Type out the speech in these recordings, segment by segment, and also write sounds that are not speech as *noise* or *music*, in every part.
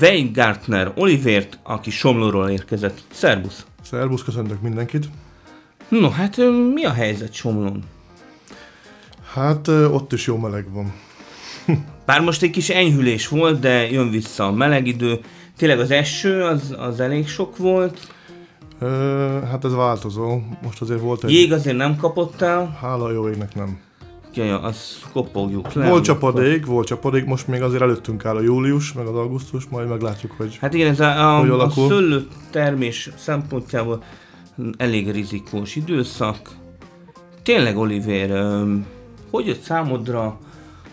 Weingartner Olivért, aki Somlóról érkezett. Szerbusz! Szerbusz, köszöntök mindenkit! No, hát mi a helyzet Somlón? Hát ott is jó meleg van. *laughs* Bár most egy kis enyhülés volt, de jön vissza a meleg idő. Tényleg az eső az, az elég sok volt. Ö, hát ez változó. Most azért volt egy... Jég azért nem kapott el. Hála jó égnek nem. Ja, azt kopogjuk le. Volt csapadék, volt csapadék, most még azért előttünk áll a július, meg az augusztus, majd meglátjuk, hogy Hát igen, ez a, a, a szőlő termés szempontjából elég rizikós időszak. Tényleg, Oliver, hogy jött számodra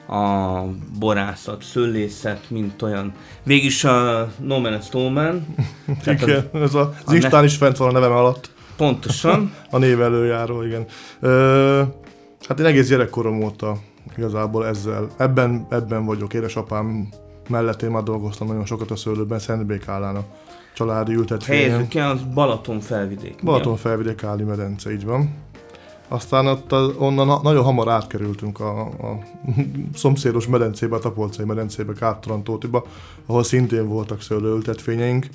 a borászat, szőlészet, mint olyan. Végis a No Man No Man. igen, a, ez a, az a Instán ne... is fent van a nevem alatt. Pontosan. *laughs* a név előjáró, igen. Ö, Hát én egész gyerekkorom óta igazából ezzel, ebben, ebben vagyok. Édesapám mellett én már dolgoztam nagyon sokat a szőlőben, Szentbékálán a családi ültetvényen. Helyezzük el, az Balaton felvidék. Balaton felvidék Áli medence, így van. Aztán ott a, onnan nagyon hamar átkerültünk a, a *laughs* szomszédos medencébe, a Tapolcai medencébe, Kártarantótiba, ahol szintén voltak szőlőültetvényeink,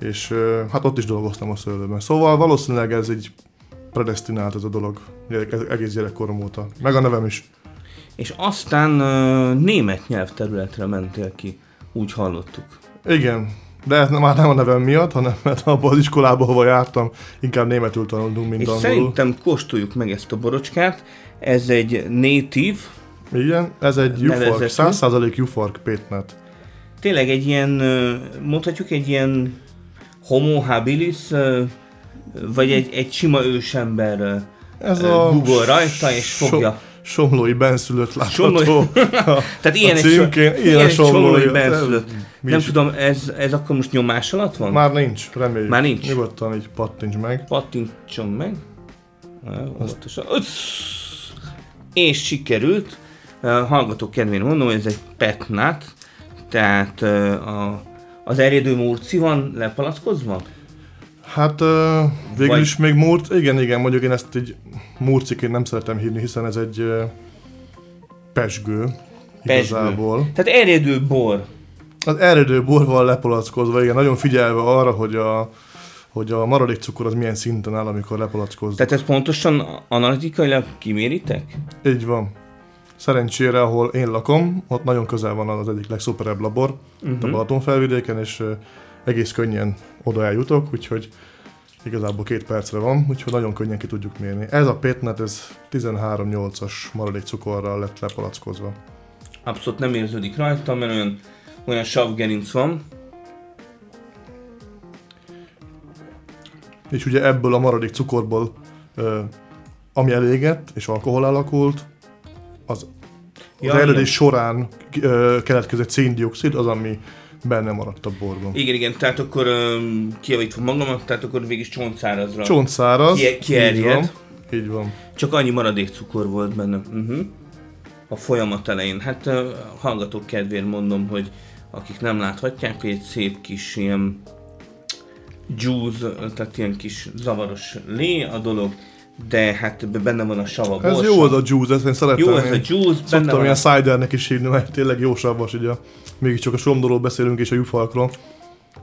és hát ott is dolgoztam a szőlőben. Szóval valószínűleg ez egy predestinált ez a dolog egész gyerekkorom óta. Meg a nevem is. És aztán uh, német nyelvterületre mentél ki, úgy hallottuk. Igen, de ez már nem a nevem miatt, hanem mert abban az iskolában, hova jártam, inkább németül tanultunk, mint És angolul. szerintem kóstoljuk meg ezt a borocskát. Ez egy native. Igen, ez egy Jufark, 100% Jufark pétnet. Tényleg egy ilyen, mondhatjuk egy ilyen homo habilis vagy egy, egy sima ősember Ez a Google rajta, és fogja. So, somlói benszülött látható. Somlói. *laughs* Tehát ilyen, a címkén, egy, ilyen, ilyen somlói benszülött. Nem tudom, ez, ez akkor most nyomás alatt van? Már nincs, reméljük. Már nincs? Nyugodtan így pattints meg. Pattintson meg. És sikerült. Hallgatók kedvén mondom, ez egy petnát, tehát a, az eredő murci van lepalackozva? Hát uh, végül Vagy... is még múrt, igen, igen, mondjuk én ezt így murciként nem szeretem hívni, hiszen ez egy uh, pesgő, pesgő. igazából. Tehát eredő bor. Az eredő bor van lepalackozva, igen, nagyon figyelve arra, hogy a, hogy a maradék cukor az milyen szinten áll, amikor lepalackozva. Tehát ezt pontosan analitikailag kiméritek? Így van. Szerencsére, ahol én lakom, ott nagyon közel van az egyik legszuperebb labor, uh-huh. a Balaton felvidéken, és egész könnyen oda eljutok, úgyhogy igazából két percre van, úgyhogy nagyon könnyen ki tudjuk mérni. Ez a pétnet, ez 13-8-as maradék cukorral lett lepalackozva. Abszolút nem érződik rajta, mert olyan, olyan savgerinc van. És ugye ebből a maradék cukorból, ami elégett és alkohol alakult, az, az ja, eredés során keletkezett széndiokszid, az, ami benne maradt a borban. Igen, igen, tehát akkor um, kiavítva magamat, tehát akkor végig csontszárazra. Csontszáraz. Ki, kierjed. Így van. Így van. Csak annyi maradék cukor volt benne. Uh-huh. A folyamat elején. Hát uh, hallgatók kedvéért mondom, hogy akik nem láthatják, hogy egy szép kis ilyen juice, tehát ilyen kis zavaros lé a dolog, de hát benne van a sava Ez jó az a juice, ezt én szeretem. Jó ez a juice, benne van. ilyen cidernek is hívni, mert tényleg jó savas, ugye mégiscsak a somdóról beszélünk és a jufalkról.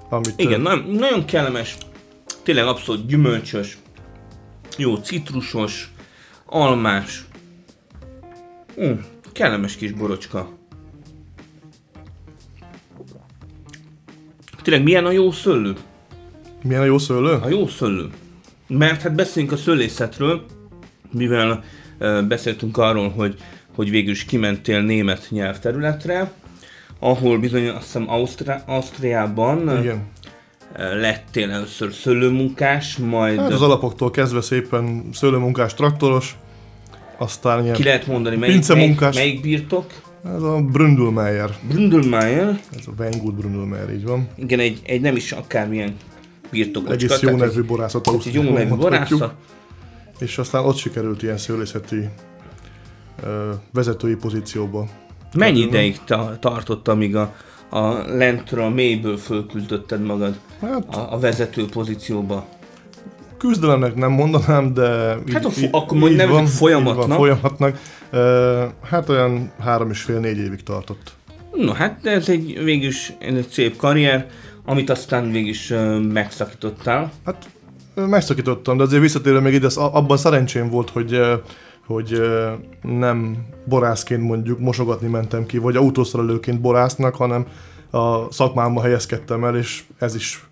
Amit, Igen, nagyon, nagyon kellemes, tényleg abszolút gyümölcsös, jó citrusos, almás. Mm, kellemes kis borocska. Tényleg milyen a jó szőlő? Milyen a jó szőlő? A jó szőlő. Mert hát beszéljünk a szőlészetről, mivel beszéltünk arról, hogy, hogy végül is kimentél német nyelvterületre, ahol bizony azt hiszem Ausztri- Ausztriában Igen. lettél először szőlőmunkás, majd... Hát az alapoktól kezdve szépen szőlőmunkás, traktoros, aztán ilyen Ki lehet mondani, melyik, melyik, melyik birtok? Ez a Brundlmeyer. Brundlmeyer. Ez a Weingut Brundlmeyer, így van. Igen, egy, egy nem is akármilyen birtokocska. Egész jó nevű borászat. Egy jó nevű borászat. És aztán ott sikerült ilyen szőlészeti ö, vezetői pozícióba. Mennyi ideig ta- tartott, amíg a, a lentről, a mélyből fölküldötted magad Hát a, a vezető pozícióba? küzdelemnek nem mondanám, de... Hát a fo- akkor mondj nevezzük van, folyamatnak. így van, folyamatnak. Ö, hát olyan három és fél, négy évig tartott. No hát ez egy végülis egy szép karrier, amit aztán végülis ö, megszakítottál. Hát megszakítottam, de azért visszatérve még ide, abban szerencsém volt, hogy hogy nem borászként mondjuk mosogatni mentem ki, vagy autószerelőként borásznak, hanem a szakmámba helyezkedtem el, és ez is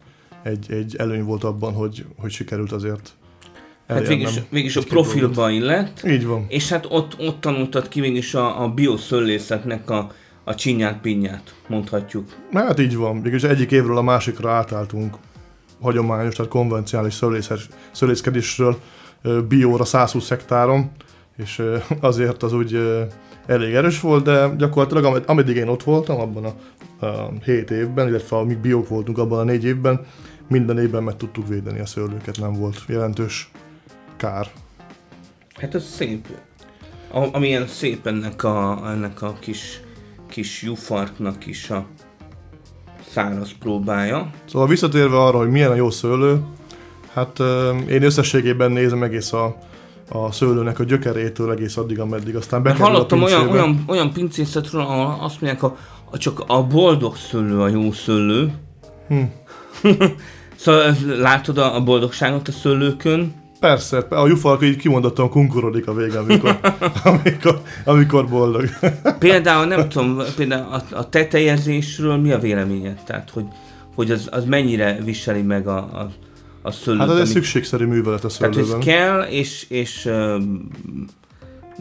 egy, egy előny volt abban, hogy, hogy sikerült azért Hát végülis, végülis a profilba illett, Így van. és hát ott, ott tanultad ki végülis a, a bioszöllészetnek a, a csinyát pinyát, mondhatjuk. Hát így van. Végülis egyik évről a másikra átálltunk hagyományos, tehát konvencionális szőlészes- szőlészkedésről bióra 120 hektáron, és azért az úgy elég erős volt, de gyakorlatilag am- ameddig én ott voltam, abban a, a 7 évben, illetve amíg biók voltunk abban a 4 évben, minden évben meg tudtuk védeni a szőlőket, nem volt jelentős kár. Hát ez szép. A, amilyen szép ennek a, ennek a kis, kis jufarknak is a száraz próbája. Szóval visszatérve arra, hogy milyen a jó szőlő, hát én összességében nézem egész a, a szőlőnek a gyökerétől egész addig, ameddig aztán bekerül a hallottam olyan, pincébe. olyan, olyan pincészetről, ahol azt mondják, a, a csak a boldog szőlő a jó szőlő. Hm. *laughs* szóval látod a, a boldogságot a szőlőkön? Persze, a jufalka így kimondottan kunkorodik a vége, amikor, *laughs* amikor, amikor boldog. Például nem tudom, például a, a tetejezésről mi a véleményed? Tehát, hogy, hogy az, az mennyire viseli meg a, a, a szőlőt? Hát ez egy amit- szükségszerű művelet a Tehát ez szőlőben. kell, és, és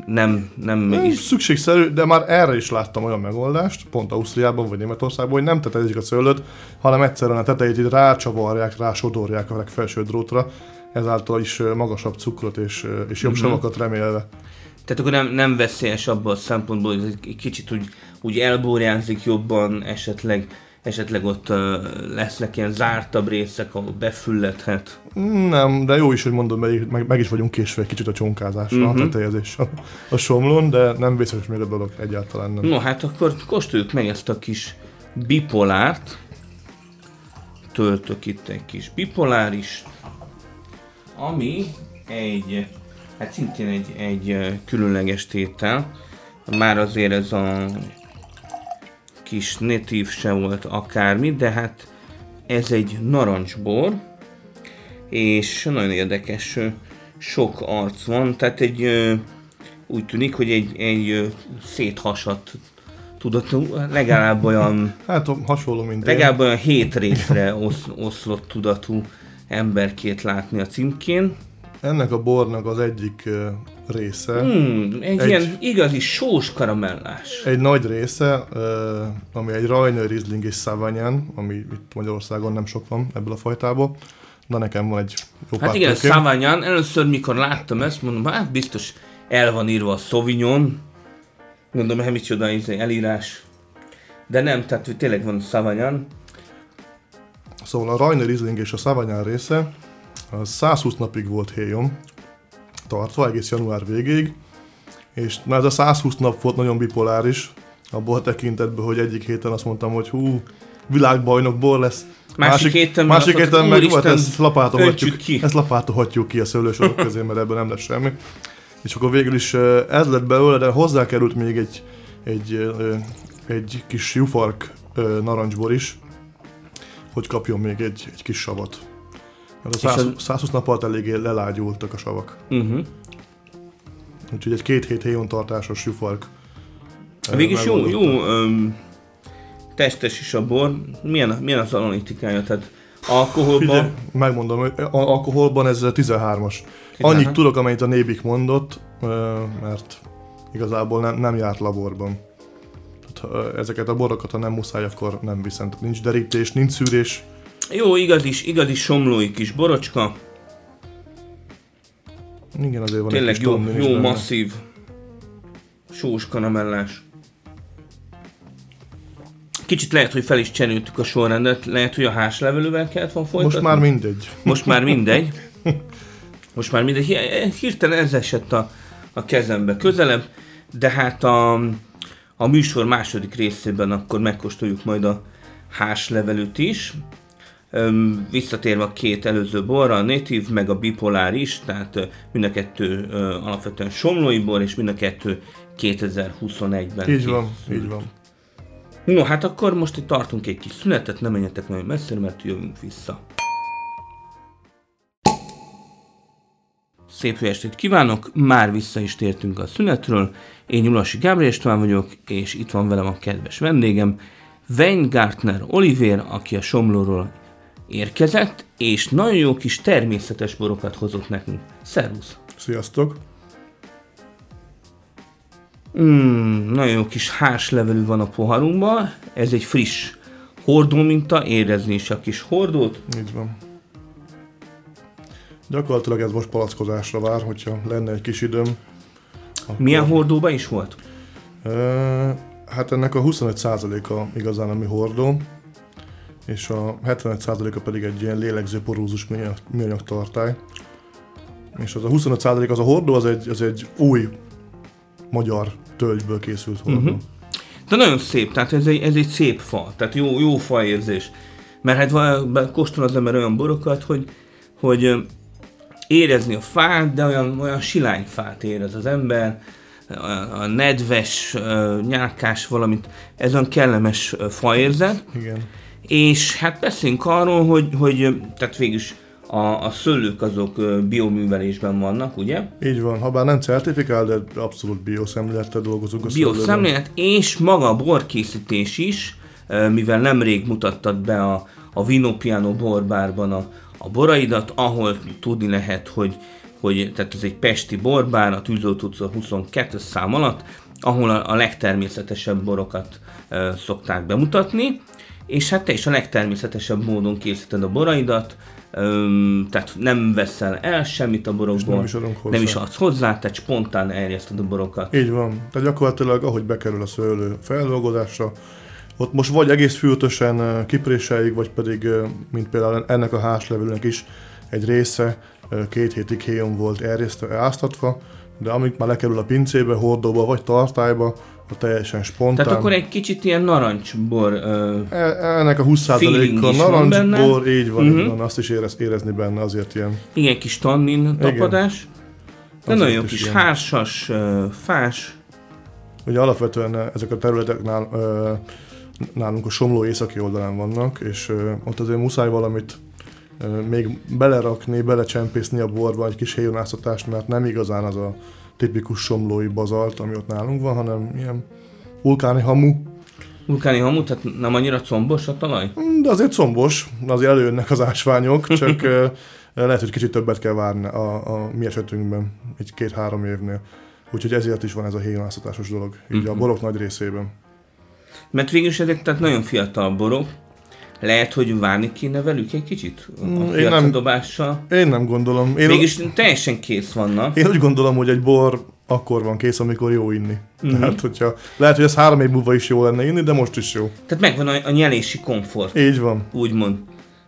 nem, nem Nem is. szükségszerű, de már erre is láttam olyan megoldást, pont Ausztriában vagy Németországban, hogy nem tetezik a szőlőt, hanem egyszerűen a tetejét így rácsavarják, rásodorják a legfelső drótra, ezáltal is magasabb cukrot és, és jobb Mhm. savakat remélve. Tehát akkor nem, nem veszélyes abban a szempontból, hogy egy kicsit úgy, úgy elbórjánzik jobban, esetleg, esetleg ott lesznek ilyen zártabb részek, ahol befülledhet. Nem, de jó is, hogy mondom, meg, meg, is vagyunk késve egy kicsit a csonkázásra, Mhm. uh-huh. a tetejezéssel a somlón, de nem vészes még a dolog egyáltalán nem. No hát akkor kóstoljuk meg ezt a kis bipolárt. Töltök itt egy kis bipoláris, ami egy, hát szintén egy, egy különleges tétel. Már azért ez a kis natív se volt akármi, de hát ez egy narancsbor, és nagyon érdekes, sok arc van, tehát egy úgy tűnik, hogy egy, egy széthasadt tudatú, legalább olyan, Hát hasonló, mint legalább olyan hét részre osz, oszlott tudatú emberkét látni a címkén. Ennek a bornak az egyik része, Hmm, egy, Egy- ilyen igazi sós karamellás. egy nagy része, ami egy Rajnő Riesling és Savagnin, ami itt Magyarországon nem sok van ebből a fajtából, de nekem van egy jó Hát igen, tőkém. Savagnin, először mikor láttam ezt, mondom, hát biztos el van írva a Sauvignon. Gondolom, hát micsoda elírás. De nem, tehát hogy tényleg van Savagnin. Szóval a Rajnő Riesling és a Savagnin része, az 120 napig volt héjon, tartva egész január végéig, és na ez a 120 nap volt nagyon bipoláris, abból a tekintetben, hogy egyik héten azt mondtam, hogy hú, világbajnok bor lesz. Másik héten meg másik héten meg, hát "Úristen, ezt lapátolhatjuk, ki." ezt lapátolhatjuk ki a szőlősorok közé, mert ebben nem lesz semmi. És akkor végül is ö, ez lett belőle, de hozzákerült még egy, egy, ö, egy kis jufark ö, narancsbor is, hogy kapjon még egy, egy kis savat. Mert a És 100, az- 120 nap alatt eléggé lelágyultak a savak. Uh-huh. Úgyhogy egy két hét héjon tartásos jufark. ö, Végülis jó, jó öm, testes is a bor. Milyen, milyen az analitikája? Tehát alkoholban? Figyelj, megmondom, a- alkoholban ez 13-as. Annyit 13. tudok, amennyit a Nébik mondott, ö, mert igazából nem, nem járt laborban. Ezeket a borokat, ha nem muszáj, akkor nem viszem. Tehát nincs derítés, nincs szűrés. Jó, igazi, igazi somlói kis borocska. Igen, azért van Tényleg egy jó, is jó benne. masszív sós karamellás. Kicsit lehet, hogy fel is cseréltük a sorrendet, lehet, hogy a házlevelővel kellett volna folytatni. Most már mindegy. Most már mindegy. *laughs* Most már mindegy. Hirtelen ez esett a, a kezembe közelebb, de hát a, a műsor második részében akkor megkóstoljuk majd a házlevelőt is. Öm, visszatérve a két előző borra, a native meg a bipolár is, tehát mind a kettő ö, alapvetően somlói bor, és mind a kettő 2021-ben Így van, készült. így van. No, hát akkor most itt tartunk egy kis szünetet, nem menjetek nagyon messzire, mert jövünk vissza. Szép estét kívánok, már vissza is tértünk a szünetről. Én Nyulasi Gábor István vagyok, és itt van velem a kedves vendégem, Weingartner Oliver, aki a Somlóról érkezett, és nagyon jó kis természetes borokat hozott nekünk. Szervusz! Sziasztok! Mm, nagyon jó kis házlevelű van a poharunkban, ez egy friss hordó minta, érezni is a kis hordót. Így van. Gyakorlatilag ez most palackozásra vár, hogyha lenne egy kis időm. Akkor, Milyen hordóba is volt? Ö, hát ennek a 25%-a igazán ami hordó, és a 75%-a pedig egy ilyen lélegző porózus műanyag, tartály. És az a 25% az a hordó, az egy, az egy új magyar tölgyből készült hordó. Uh-huh. De nagyon szép, tehát ez egy, ez egy szép fa, tehát jó, jó faérzés. Mert hát kóstol az ember olyan borokat, hogy, hogy érezni a fát, de olyan, olyan silányfát érez az ember, a, a nedves, nyálkás valamit, ez olyan kellemes faérzet. Igen. És hát beszéljünk arról, hogy, hogy tehát végülis a, a szőlők azok bioművelésben vannak, ugye? Így van, ha bár nem certifikál, de abszolút bioszemlélettel dolgozunk a. Bioszemlélet és maga a borkészítés is, mivel nemrég mutattad be a, a Vino Piano borbárban a, a boraidat, ahol tudni lehet, hogy, hogy tehát ez egy pesti borbár, a Tűzoltó utca 22 szám alatt, ahol a, a legtermészetesebb borokat ö, szokták bemutatni, és hát te is a legtermészetesebb módon készíted a boraidat, öm, tehát nem veszel el semmit a borokból, nem is nem is adsz hozzá, tehát spontán erjeszted a borokat. Így van. Tehát gyakorlatilag, ahogy bekerül a szőlő feldolgozásra, ott most vagy egész fürtösen ö, kipréseig, vagy pedig, mint például ennek a házlevelőnek is, egy része két hétig héjon volt erjesztve, áztatva, de amint már lekerül a pincébe, hordóba vagy tartályba, a teljesen spontán. Tehát akkor egy kicsit ilyen narancsbor, ö, E- Ennek a feeling 20%-a is van benne. narancsbor, így van, Mhm. így van, azt is érez, érezni benne, azért ilyen. igen kis tannin tapadás, de Azért nagyon kis ilyen. hársas, ö, fás, Ugye alapvetően ezek a területek nál, ö, nálunk a Somló északi oldalán vannak, és ott azért muszáj valamit még belerakni, belecsempészni a borba egy kis héjonáztatást, mert nem igazán az a tipikus somlói bazalt, ami ott nálunk van, hanem ilyen vulkáni hamu, vulkáni hamu, tehát nem annyira combos a talaj? de azért combos, azért előjönnek az ásványok, csak lehet, hogy kicsit többet kell várni a, a mi esetünkben, egy két-három évnél. Úgyhogy ezért is van ez a héjonáztatásos dolog, így a borok nagy részében. Mert végülis ezek tehát nagyon fiatal borok, lehet, hogy várni kéne velük egy kicsit a Mm, én nem- dobással. Én nem gondolom. Én, Mégis teljesen kész vannak. Én úgy gondolom, hogy egy bor akkor van kész, amikor jó inni. Mhm. Mm-hmm. Tehát, hogyha, lehet, hogy ez három év múlva is jó lenne inni, de most is jó. Tehát megvan a, a nyelési komfort, Így van. úgymond.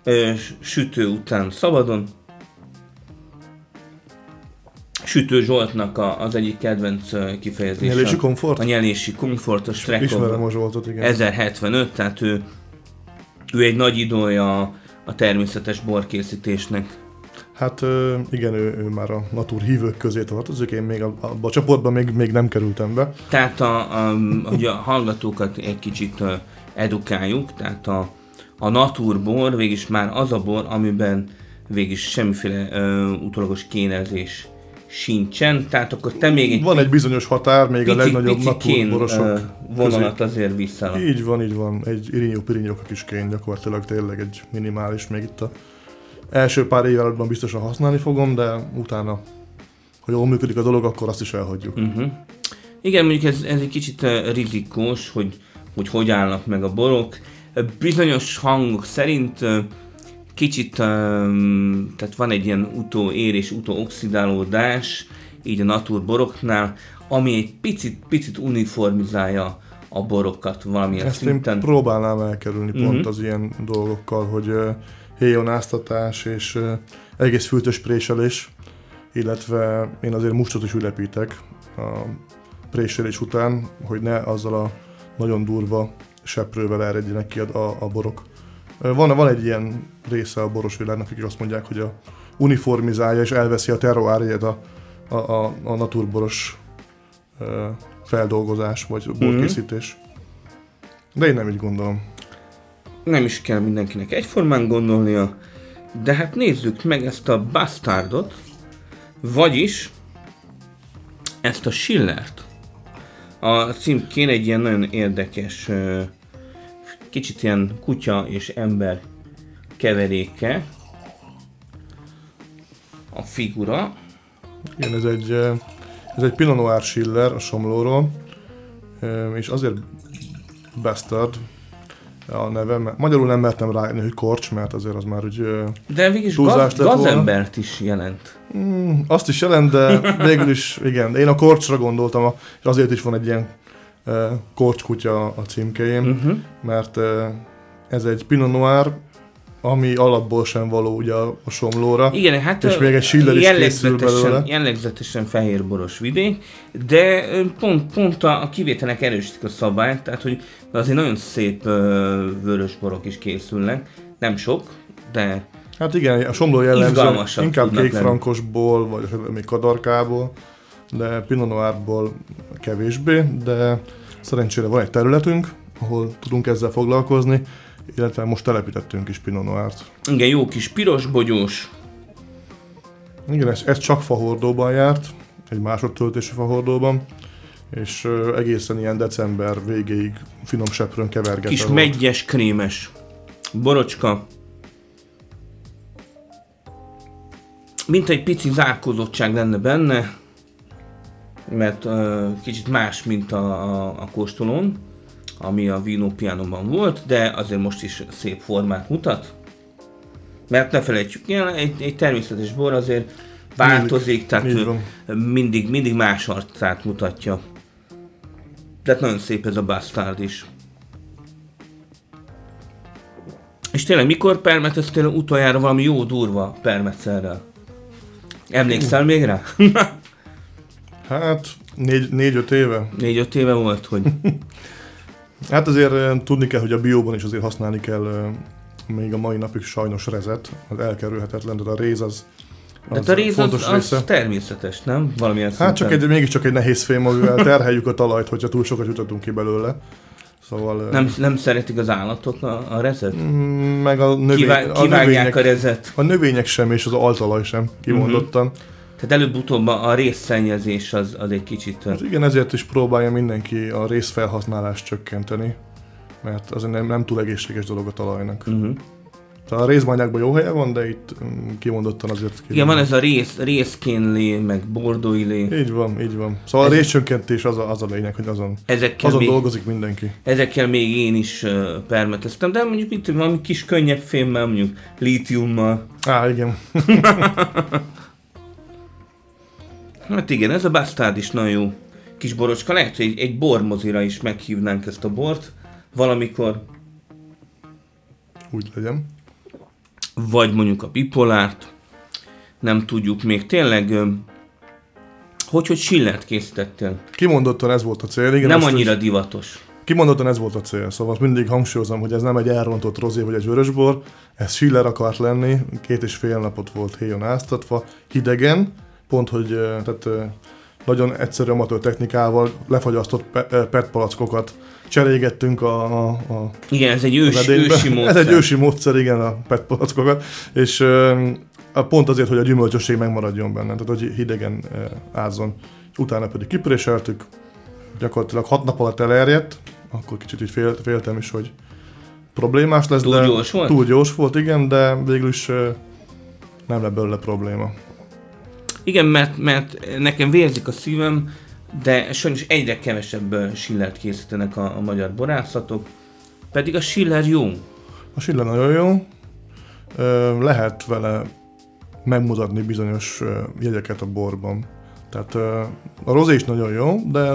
Ö, sütő után szabadon. Sütő Zsoltnak a, az egyik kedvenc kifejezése. Nyelési komfort? A nyelési komfort, a Ismerem a Zsoltot, igen. 1075, tehát ő, ő egy nagy idója a, természetes borkészítésnek. Hát igen, ő, ő már a natur hívők közé tartozik, én még a- a csoportban még, még nem kerültem be. Tehát a, a, hogy a hallgatókat egy kicsit edukáljuk, tehát a, a naturbor végig már az a bor, amiben végig semmiféle ö, utólagos kénezés sincsen, tehát akkor te még egy Van egy bizonyos határ, még a pici, legnagyobb pici kén naturborosok ö, közé. vonalat azért vissza. Így van, így van. Egy irinyó pirinyók a kis kén, gyakorlatilag tényleg egy minimális, még itt a első pár év biztosan használni fogom, de utána, ha jól működik a dolog, akkor azt is elhagyjuk. Uh-huh. Igen, mondjuk ez, ez egy kicsit uh, rizikós, hogy, hogy hogy állnak meg a borok. Bizonyos hangok szerint uh, kicsit, um, tehát van egy ilyen utóér és utóoxidálódás, így a natur boroknál, ami egy picit, picit uniformizálja a borokat valamilyen Ezt szinten. én próbálnám elkerülni Mhm. pont az ilyen dolgokkal, hogy uh, héjonáztatás és uh, egész fültös préselés, illetve én azért mustot is ülepítek a préselés után, hogy ne azzal a nagyon durva seprővel eredjenek ki a, a borok. Van, van egy ilyen része a boros világnak, akik azt mondják, hogy a uniformizálja és elveszi a terroárját a, a, a, a naturboros ö, feldolgozás vagy borkészítés. De én nem így gondolom. Nem is kell mindenkinek egyformán gondolnia, de hát nézzük meg ezt a bastardot, vagyis ezt a Schillert. A címkén egy ilyen nagyon érdekes, kicsit ilyen kutya és ember keveréke a figura. Igen, ez egy, ö, ez egy Pinot Noir Schiller a Somlóról, ö, és azért Bastard a neve, mert magyarul nem mertem rájönni, hogy korcs, mert azért az már úgy ö, De végig Túlzás gaz, gazembert is jelent. Mm, azt is jelent, de *laughs* végül is, igen, én a korcsra gondoltam, és azért is van egy ilyen korcskutya a címkején, Uh-huh. mert ez egy Pinot Noir, ami alapból sem való ugye a, somlóra. Igen, hát És még egy Schiller is készül belőle. jellegzetesen, fehérboros vidék, de pont, pont a, a kivételek erősítik a szabályt, tehát hogy azért nagyon szép ö, vörös borok is készülnek, nem sok, de Hát igen, a somló jellemző inkább kékfrankosból, vagy még kadarkából, de Pinot Noirból kevésbé, de szerencsére van egy területünk, ahol tudunk ezzel foglalkozni, illetve most telepítettünk is Pinot Noirt. igen, jó kis piros bogyós, Igen, ez, ez csak fahordóban járt, egy másodtöltési fahordóban, és ö, egészen ilyen december végéig finom seprőn kevergetve kis volt. megyes, krémes borocska, mint egy pici zárkózottság lenne benne, mert uh, kicsit más, mint a, a, a kóstolón, ami a Vino Pianoban volt, de azért most is szép formát mutat. Mert ne felejtsük el, egy, egy természetes bor azért változik, tehát van. mindig, mindig más arcát mutatja. Tehát nagyon szép ez a Bastard is. És tényleg mikor permeteztél utoljára valami jó durva permecelrel? Emlékszel még rá? *laughs* *laughs* Hát négy, négy-öt éve. Négy-öt éve volt, hogy... *laughs* Hát azért ö, tudni kell, hogy a bióban is azért használni kell ö, még a mai napig sajnos rezet, az elkerülhetetlen, de a réz az, De az a réz az, fontos az része. természetes, nem? Valamilyen Hát csak szinten. egy, mégiscsak egy nehéz fém, amivel terheljük a talajt, hogyha túl sokat jutatunk ki belőle. Szóval... ö, Nem, nem szeretik az állatok a, a rezet? mm, meg a, növény, Kivá- a, növények, a rezet. a növények sem, és az altalaj sem, kimondottan. Mhm. Tehát előbb-utóbb a részszennyezés az, az egy kicsit... Hát igen, ezért is próbálja mindenki a részfelhasználást csökkenteni, mert az nem, nem túl egészséges dolog a talajnak. Uh-huh. Tehát a részbányákban jó helye van, de itt mm, kimondottan azért... Igen, van ez a rész, részkénlé, meg bordóilé. Így van, így van. Szóval Ez- a részcsökkentés az a, az a lényeg, hogy azon, Ezekkel azon még, dolgozik mindenki. ezekkel még én is uh, permeteztem, de mondjuk itt valami kis könnyebb fémmel, mondjuk lítiummal. Á, igen. *laughs* Hát igen, ez a Bastard is nagyon jó kis borocska. Lehet, hogy egy, egy bormozira is meghívnánk ezt a bort valamikor, Úgy legyen. vagy mondjuk a bipolárt. Nem tudjuk még. Tényleg, hogy, hogy Schillert készítettél? Kimondottan ez volt a cél. Igen, Nem annyira is- divatos. Kimondottan ez volt a cél, szóval mindig hangsúlyozom, hogy ez nem egy elrontott rozé vagy egy vörösbor, ez Schiller akart lenni, két és fél napot volt héjon áztatva, hidegen, pont, hogy tehát, nagyon egyszerű amatőr technikával lefagyasztott PET palackokat cserégettünk a, a, a Igen, ez egy ős, ősi módszer. *laughs* Ez egy ősi módszer, igen, a PET palackokat, és a- pont azért, hogy a gyümölcsösség megmaradjon benne, tehát hogy hidegen ázzon. Utána pedig kipréseltük, gyakorlatilag hat nap alatt elerjedt, akkor kicsit így fél, féltem is, hogy problémás lesz, Túl de gyors volt? túl gyors volt, igen, de végül is nem lett belőle probléma. Igen, mert, mert nekem vérzik a szívem, de sajnos egyre kevesebb ö, Schillert készítenek a, a magyar borászatok. Pedig a Schiller jó. A Schiller nagyon jó, lehet vele megmutatni bizonyos jegyeket a borban. Tehát a rozé is nagyon jó, de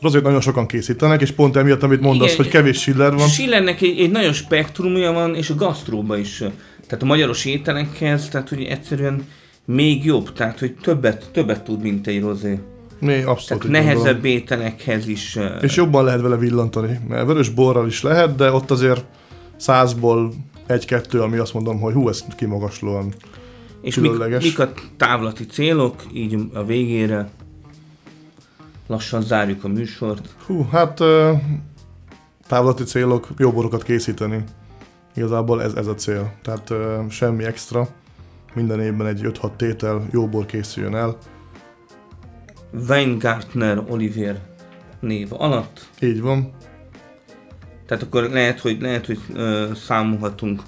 rozét nagyon sokan készítenek, és pont emiatt, amit mondasz, Igen, hogy kevés Schiller van. Schillernek egy, egy nagyon spektrumja van, és a gasztróba is. Tehát a magyaros ételekhez, tehát hogy egyszerűen még jobb, tehát hogy többet, többet tud, mint egy rozé. Né, abszolút. Tehát nehezebb gondolom. ételekhez is. És jobban lehet vele villantani, mert vörös borral is lehet, de ott azért százból egy-kettő, ami azt mondom, hogy hú, ez kimagaslóan. És mik, különleges. mik a távlati célok, így a végére. Lassan zárjuk a műsort. Hú, hát távlati célok, jó borokat készíteni. Igazából ez, ez a cél. Tehát semmi extra. Minden évben egy 5-6 tétel jó bor készüljön el. Weingartner Olivier név alatt. Így van. Tehát akkor lehet, hogy, lehet, hogy ö, számolhatunk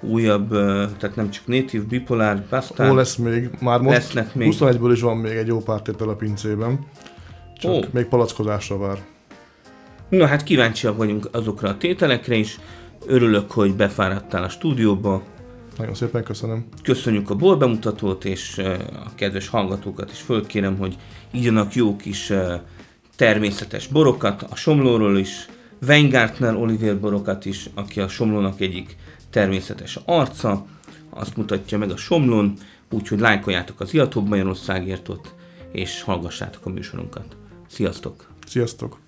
újabb, ö, tehát nem csak native, bipolar, Hol lesz még? Már most Lesznek még. 21-ből is van még egy jó pár tétel a pincében. Csak Ó. még palackozásra vár. Na hát kíváncsiak vagyunk azokra a tételekre is. Örülök, hogy befáradtál a stúdióba. Nagyon szépen köszönöm. Köszönjük a bor bemutatót, és a kedves hallgatókat is fölkérem, hogy ígyanak jó kis természetes borokat, a Somlóról is, Weingartner Oliver borokat is, aki a Somlónak egyik természetes arca, azt mutatja meg a Somlón, úgyhogy lájkoljátok az Iatóbb Magyarországért ott, és hallgassátok a műsorunkat. Sziasztok! Sziasztok!